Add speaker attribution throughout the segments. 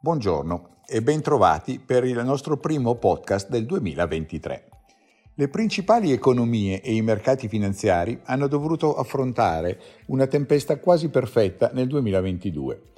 Speaker 1: Buongiorno e bentrovati per il nostro primo podcast del 2023. Le principali economie e i mercati finanziari hanno dovuto affrontare una tempesta quasi perfetta nel 2022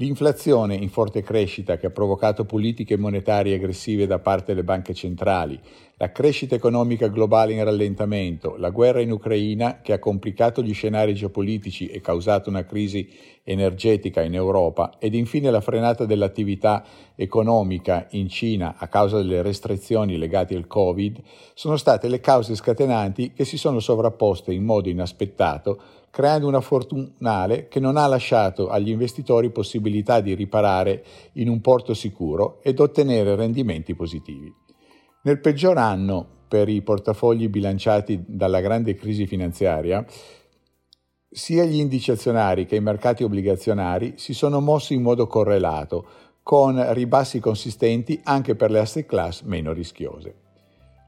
Speaker 1: L'inflazione in forte crescita che ha provocato politiche monetarie aggressive da parte delle banche centrali, la crescita economica globale in rallentamento, la guerra in Ucraina che ha complicato gli scenari geopolitici e causato una crisi energetica in Europa ed infine la frenata dell'attività economica in Cina a causa delle restrizioni legate al Covid sono state le cause scatenanti che si sono sovrapposte in modo inaspettato creando una fortunale che non ha lasciato agli investitori possibilità di riparare in un porto sicuro ed ottenere rendimenti positivi. Nel peggior anno per i portafogli bilanciati dalla grande crisi finanziaria, sia gli indici azionari che i mercati obbligazionari si sono mossi in modo correlato, con ribassi consistenti anche per le asset class meno rischiose.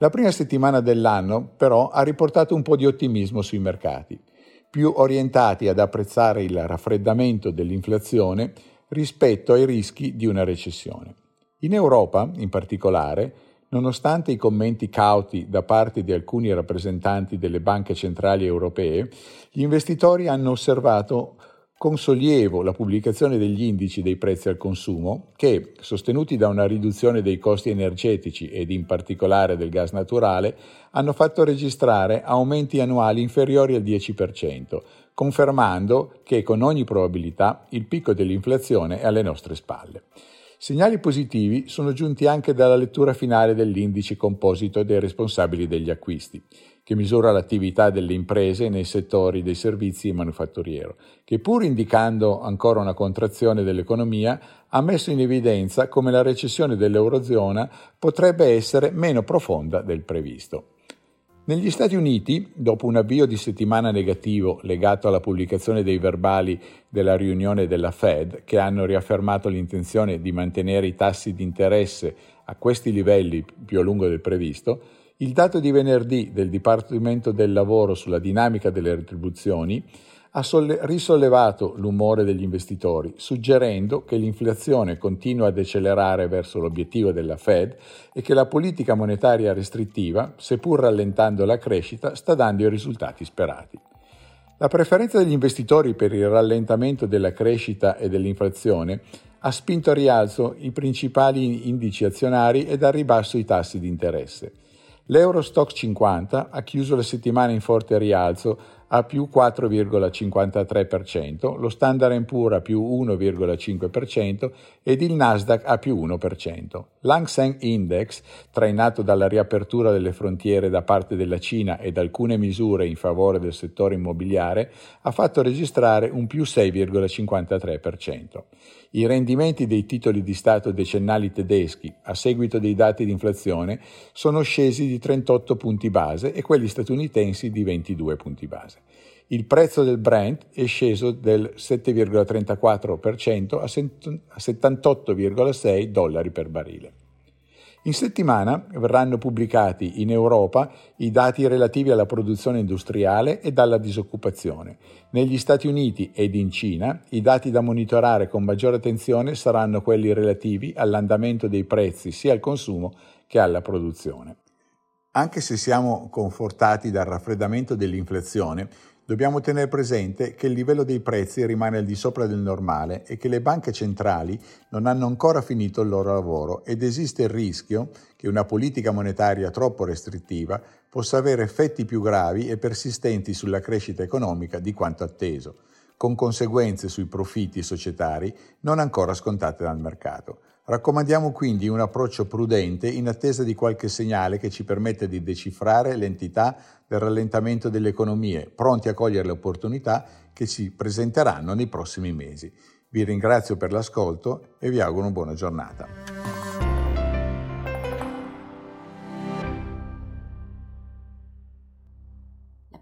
Speaker 1: La prima settimana dell'anno, però, ha riportato un po' di ottimismo sui mercati più orientati ad apprezzare il raffreddamento dell'inflazione rispetto ai rischi di una recessione. In Europa, in particolare, nonostante i commenti cauti da parte di alcuni rappresentanti delle banche centrali europee, gli investitori hanno osservato con sollievo la pubblicazione degli indici dei prezzi al consumo che, sostenuti da una riduzione dei costi energetici ed in particolare del gas naturale, hanno fatto registrare aumenti annuali inferiori al 10%, confermando che con ogni probabilità il picco dell'inflazione è alle nostre spalle. Segnali positivi sono giunti anche dalla lettura finale dell'indice composito dei responsabili degli acquisti, che misura l'attività delle imprese nei settori dei servizi e manufatturiero, che pur indicando ancora una contrazione dell'economia, ha messo in evidenza come la recessione dell'Eurozona potrebbe essere meno profonda del previsto. Negli Stati Uniti, dopo un avvio di settimana negativo legato alla pubblicazione dei verbali della riunione della Fed, che hanno riaffermato l'intenzione di mantenere i tassi di interesse a questi livelli più a lungo del previsto, il dato di venerdì del Dipartimento del Lavoro sulla dinamica delle retribuzioni ha solle- risollevato l'umore degli investitori, suggerendo che l'inflazione continua a decelerare verso l'obiettivo della Fed e che la politica monetaria restrittiva, seppur rallentando la crescita, sta dando i risultati sperati. La preferenza degli investitori per il rallentamento della crescita e dell'inflazione ha spinto a rialzo i principali indici azionari ed a ribasso i tassi di interesse. L'Eurostock 50 ha chiuso la settimana in forte rialzo a più 4,53%, lo Standard Poor's a più 1,5% ed il Nasdaq a più 1%. L'Hang Seng Index, trainato dalla riapertura delle frontiere da parte della Cina ed alcune misure in favore del settore immobiliare, ha fatto registrare un più 6,53%. I rendimenti dei titoli di Stato decennali tedeschi, a seguito dei dati di inflazione, sono scesi di 38 punti base e quelli statunitensi di 22 punti base. Il prezzo del Brent è sceso del 7,34% a 78,6 dollari per barile. In settimana verranno pubblicati in Europa i dati relativi alla produzione industriale e alla disoccupazione. Negli Stati Uniti ed in Cina i dati da monitorare con maggiore attenzione saranno quelli relativi all'andamento dei prezzi sia al consumo che alla produzione. Anche se siamo confortati dal raffreddamento dell'inflazione, Dobbiamo tenere presente che il livello dei prezzi rimane al di sopra del normale e che le banche centrali non hanno ancora finito il loro lavoro ed esiste il rischio che una politica monetaria troppo restrittiva possa avere effetti più gravi e persistenti sulla crescita economica di quanto atteso, con conseguenze sui profitti societari non ancora scontate dal mercato. Raccomandiamo quindi un approccio prudente in attesa di qualche segnale che ci permetta di decifrare l'entità del rallentamento delle economie, pronti a cogliere le opportunità che ci presenteranno nei prossimi mesi. Vi ringrazio per l'ascolto e vi auguro una buona giornata.